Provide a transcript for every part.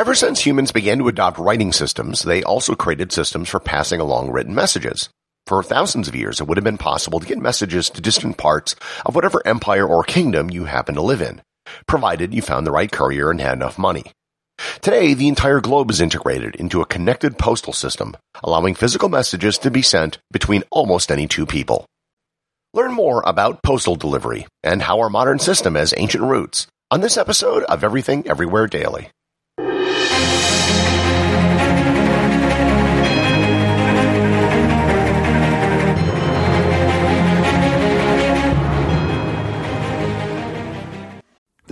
Ever since humans began to adopt writing systems, they also created systems for passing along written messages. For thousands of years, it would have been possible to get messages to distant parts of whatever empire or kingdom you happen to live in, provided you found the right courier and had enough money. Today, the entire globe is integrated into a connected postal system, allowing physical messages to be sent between almost any two people. Learn more about postal delivery and how our modern system has ancient roots on this episode of Everything Everywhere Daily.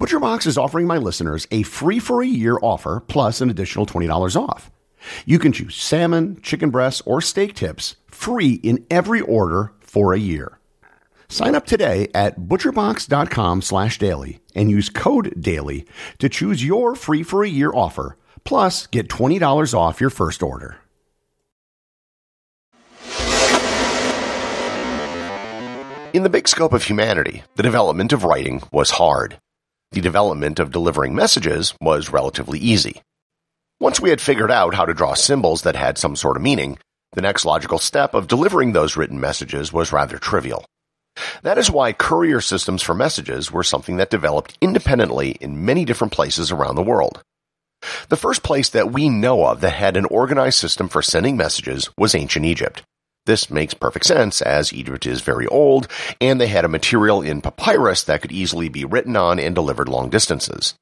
ButcherBox is offering my listeners a free for a year offer plus an additional $20 off. You can choose salmon, chicken breasts, or steak tips free in every order for a year. Sign up today at butcherbox.com slash daily and use code daily to choose your free for a year offer, plus get $20 off your first order. In the big scope of humanity, the development of writing was hard. The development of delivering messages was relatively easy. Once we had figured out how to draw symbols that had some sort of meaning, the next logical step of delivering those written messages was rather trivial. That is why courier systems for messages were something that developed independently in many different places around the world. The first place that we know of that had an organized system for sending messages was ancient Egypt. This makes perfect sense as Egypt is very old and they had a material in papyrus that could easily be written on and delivered long distances.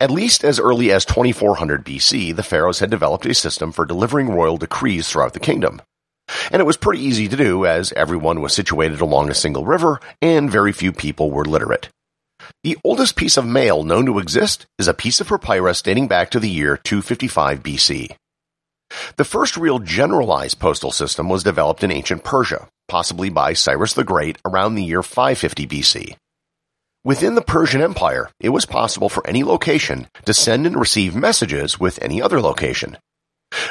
At least as early as 2400 BC, the pharaohs had developed a system for delivering royal decrees throughout the kingdom. And it was pretty easy to do as everyone was situated along a single river and very few people were literate. The oldest piece of mail known to exist is a piece of papyrus dating back to the year 255 BC. The first real generalized postal system was developed in ancient Persia, possibly by Cyrus the Great around the year 550 BC. Within the Persian Empire, it was possible for any location to send and receive messages with any other location.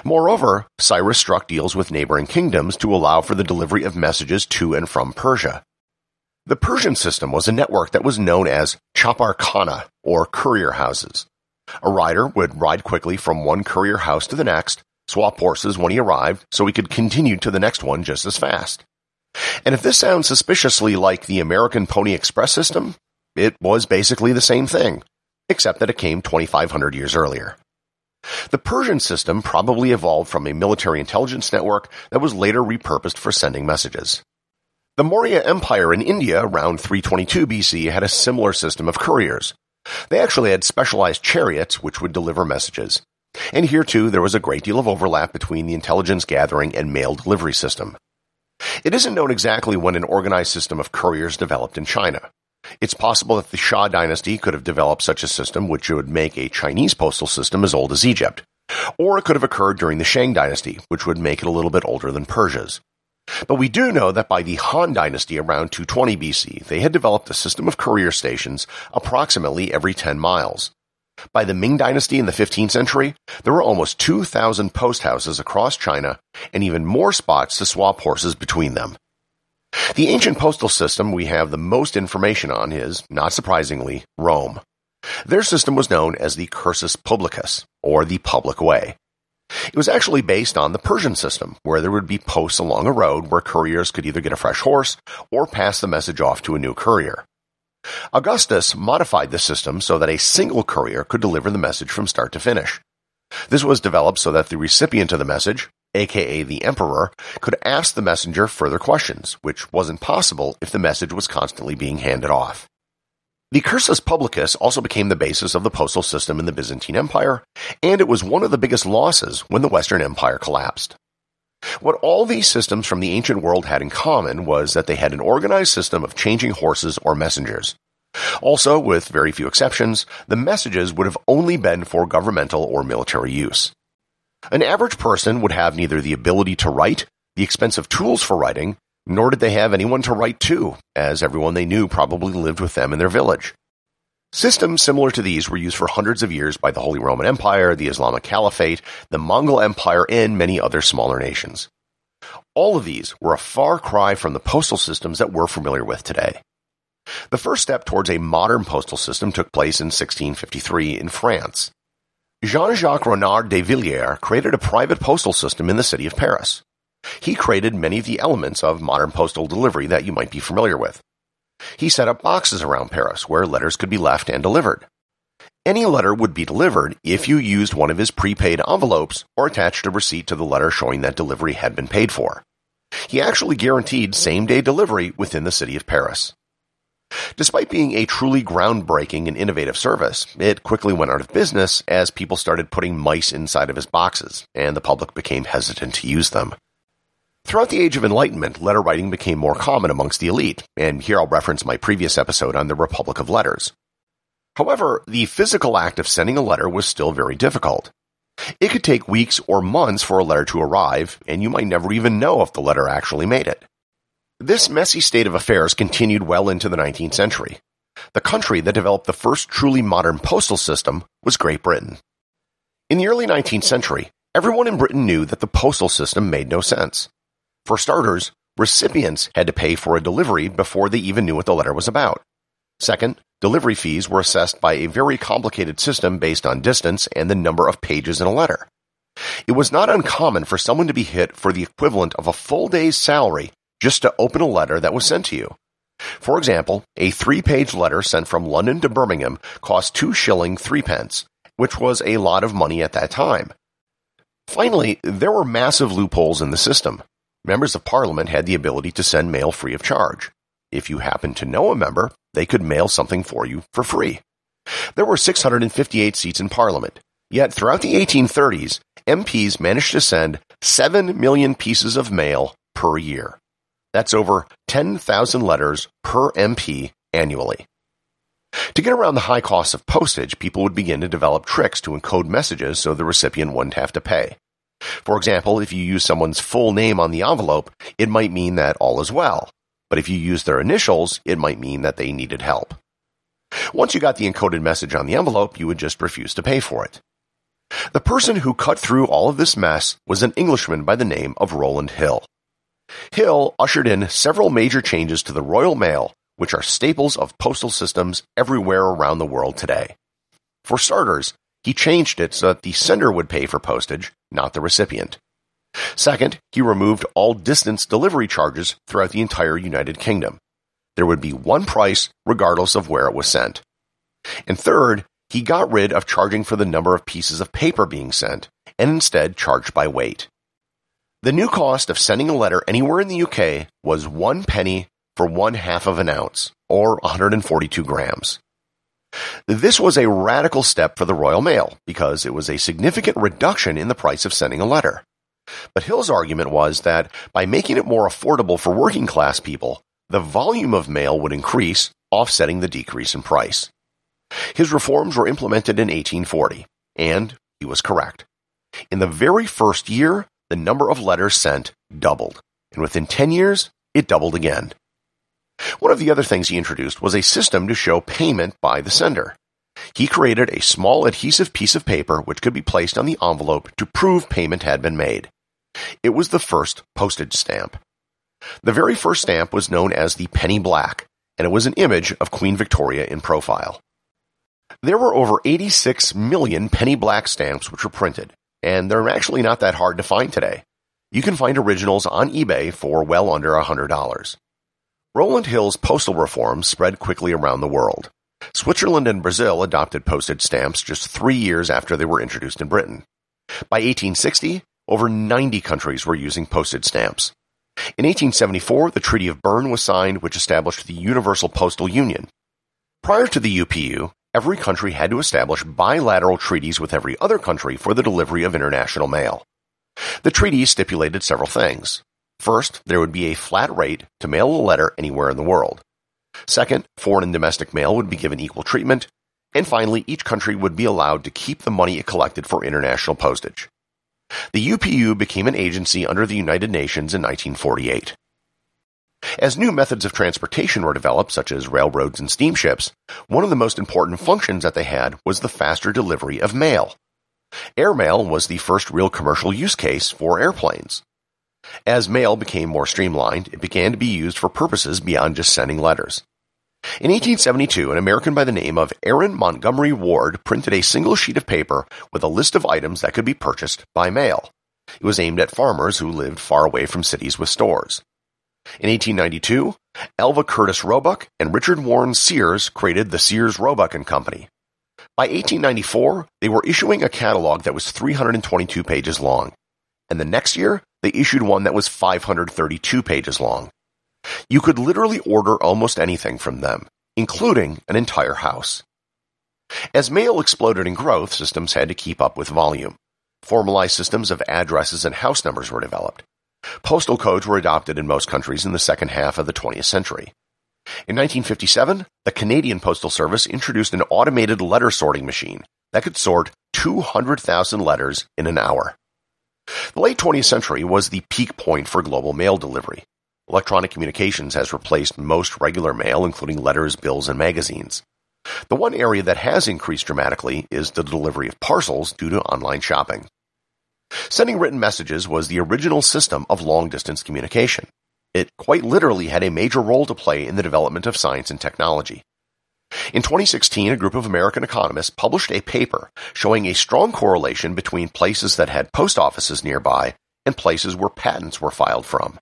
Moreover, Cyrus struck deals with neighboring kingdoms to allow for the delivery of messages to and from Persia. The Persian system was a network that was known as chaparkhana, or courier houses. A rider would ride quickly from one courier house to the next, swap horses when he arrived so he could continue to the next one just as fast. And if this sounds suspiciously like the American Pony Express system, it was basically the same thing, except that it came 2500 years earlier. The Persian system probably evolved from a military intelligence network that was later repurposed for sending messages. The Maurya Empire in India around 322 BC had a similar system of couriers. They actually had specialized chariots which would deliver messages, and here too, there was a great deal of overlap between the intelligence gathering and mail delivery system. It isn't known exactly when an organized system of couriers developed in China. It's possible that the Xia dynasty could have developed such a system which would make a Chinese postal system as old as Egypt. Or it could have occurred during the Shang dynasty, which would make it a little bit older than Persia's. But we do know that by the Han dynasty around 220 BC, they had developed a system of courier stations approximately every 10 miles. By the Ming dynasty in the 15th century, there were almost 2,000 post houses across China and even more spots to swap horses between them. The ancient postal system we have the most information on is, not surprisingly, Rome. Their system was known as the cursus publicus, or the public way. It was actually based on the Persian system, where there would be posts along a road where couriers could either get a fresh horse or pass the message off to a new courier. Augustus modified the system so that a single courier could deliver the message from start to finish. This was developed so that the recipient of the message, aka the emperor, could ask the messenger further questions, which wasn't possible if the message was constantly being handed off. The cursus publicus also became the basis of the postal system in the Byzantine Empire, and it was one of the biggest losses when the Western Empire collapsed. What all these systems from the ancient world had in common was that they had an organized system of changing horses or messengers. Also, with very few exceptions, the messages would have only been for governmental or military use. An average person would have neither the ability to write, the expensive tools for writing, nor did they have anyone to write to, as everyone they knew probably lived with them in their village. Systems similar to these were used for hundreds of years by the Holy Roman Empire, the Islamic Caliphate, the Mongol Empire, and many other smaller nations. All of these were a far cry from the postal systems that we're familiar with today. The first step towards a modern postal system took place in 1653 in France. Jean-Jacques Renouard de Villayer created a private postal system in the city of Paris. He created many of the elements of modern postal delivery that you might be familiar with. He set up boxes around Paris where letters could be left and delivered. Any letter would be delivered if you used one of his prepaid envelopes or attached a receipt to the letter showing that delivery had been paid for. He actually guaranteed same day delivery within the city of Paris. Despite being a truly groundbreaking and innovative service, it quickly went out of business as people started putting mice inside of his boxes, and the public became hesitant to use them. Throughout the Age of Enlightenment, letter writing became more common amongst the elite, and here I'll reference my previous episode on the Republic of Letters. However, the physical act of sending a letter was still very difficult. It could take weeks or months for a letter to arrive, and you might never even know if the letter actually made it. This messy state of affairs continued well into the 19th century. The country that developed the first truly modern postal system was Great Britain. In the early 19th century, everyone in Britain knew that the postal system made no sense. For starters, recipients had to pay for a delivery before they even knew what the letter was about. Second, delivery fees were assessed by a very complicated system based on distance and the number of pages in a letter. It was not uncommon for someone to be hit for the equivalent of a full day's salary just to open a letter that was sent to you. For example, a three-page letter sent from London to Birmingham cost two shilling three pence, which was a lot of money at that time. Finally, there were massive loopholes in the system members of parliament had the ability to send mail free of charge. If you happened to know a member, they could mail something for you for free. There were 658 seats in parliament, yet throughout the 1830s, MPs managed to send 7 million pieces of mail per year. That's over 10,000 letters per MP annually. To get around the high cost of postage, people would begin to develop tricks to encode messages so the recipient wouldn't have to pay. For example, if you use someone's full name on the envelope, it might mean that all is well. But if you use their initials, it might mean that they needed help. Once you got the encoded message on the envelope, you would just refuse to pay for it. The person who cut through all of this mess was an Englishman by the name of Rowland Hill. Hill ushered in several major changes to the Royal Mail, which are staples of postal systems everywhere around the world today. For starters, he changed it so that the sender would pay for postage, not the recipient. Second, he removed all distance delivery charges throughout the entire United Kingdom. There would be one price regardless of where it was sent. And third, he got rid of charging for the number of pieces of paper being sent and instead charged by weight. The new cost of sending a letter anywhere in the UK was one penny for one half of an ounce, or 142 grams. This was a radical step for the Royal Mail because it was a significant reduction in the price of sending a letter. But Hill's argument was that by making it more affordable for working class people, the volume of mail would increase, offsetting the decrease in price. His reforms were implemented in 1840, and he was correct. In the very first year, the number of letters sent doubled, and within 10 years, it doubled again. One of the other things he introduced was a system to show payment by the sender. He created a small adhesive piece of paper which could be placed on the envelope to prove payment had been made. It was the first postage stamp. The very first stamp was known as the penny black, and it was an image of Queen Victoria in profile. There were over 86 million penny black stamps which were printed, and they're actually not that hard to find today. You can find originals on eBay for well under $100. Rowland Hill's postal reforms spread quickly around the world. Switzerland and Brazil adopted postage stamps just three years after they were introduced in Britain. By 1860, over 90 countries were using postage stamps. In 1874, the Treaty of Berne was signed, which established the Universal Postal Union. Prior to the UPU, every country had to establish bilateral treaties with every other country for the delivery of international mail. The treaties stipulated several things. First, there would be a flat rate to mail a letter anywhere in the world. Second, foreign and domestic mail would be given equal treatment. And finally, each country would be allowed to keep the money it collected for international postage. The UPU became an agency under the United Nations in 1948. As new methods of transportation were developed, such as railroads and steamships, one of the most important functions that they had was the faster delivery of mail. Airmail was the first real commercial use case for airplanes. As mail became more streamlined, it began to be used for purposes beyond just sending letters. In 1872, an American by the name of Aaron Montgomery Ward printed a single sheet of paper with a list of items that could be purchased by mail. It was aimed at farmers who lived far away from cities with stores. In 1892, Alva Curtis Roebuck and Richard Warren Sears created the Sears Roebuck and Company. By 1894, they were issuing a catalog that was 322 pages long. And the next year, they issued one that was 532 pages long. You could literally order almost anything from them, including an entire house. As mail exploded in growth, systems had to keep up with volume. Formalized systems of addresses and house numbers were developed. Postal codes were adopted in most countries in the second half of the 20th century. In 1957, the Canadian Postal Service introduced an automated letter sorting machine that could sort 200,000 letters in an hour. The late 20th century was the peak point for global mail delivery. Electronic communications has replaced most regular mail, including letters, bills, and magazines. The one area that has increased dramatically is the delivery of parcels due to online shopping. Sending written messages was the original system of long distance communication. It quite literally had a major role to play in the development of science and technology. In 2016, a group of American economists published a paper showing a strong correlation between places that had post offices nearby and places where patents were filed from.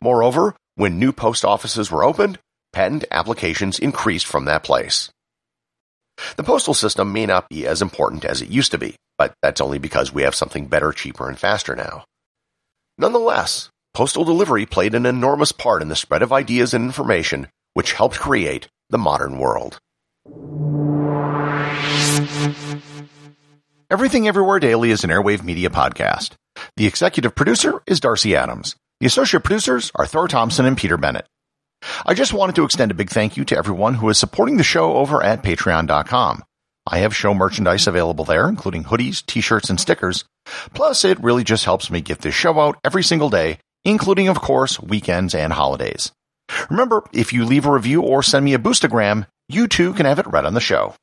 Moreover, when new post offices were opened, patent applications increased from that place. The postal system may not be as important as it used to be, but that's only because we have something better, cheaper, and faster now. Nonetheless, postal delivery played an enormous part in the spread of ideas and information which helped create the modern world. Everything Everywhere Daily is an Airwave Media podcast. The executive producer is Darcy Adams. The associate producers are Thor Thompson and Peter Bennett. I just wanted to extend a big thank you to everyone who is supporting the show over at patreon.com. I have show merchandise available there, including hoodies, t-shirts, and stickers. Plus, it really just helps me get this show out every single day, including, of course, weekends and holidays. Remember, if you leave a review or send me a boostagram, you too can have it read on the show.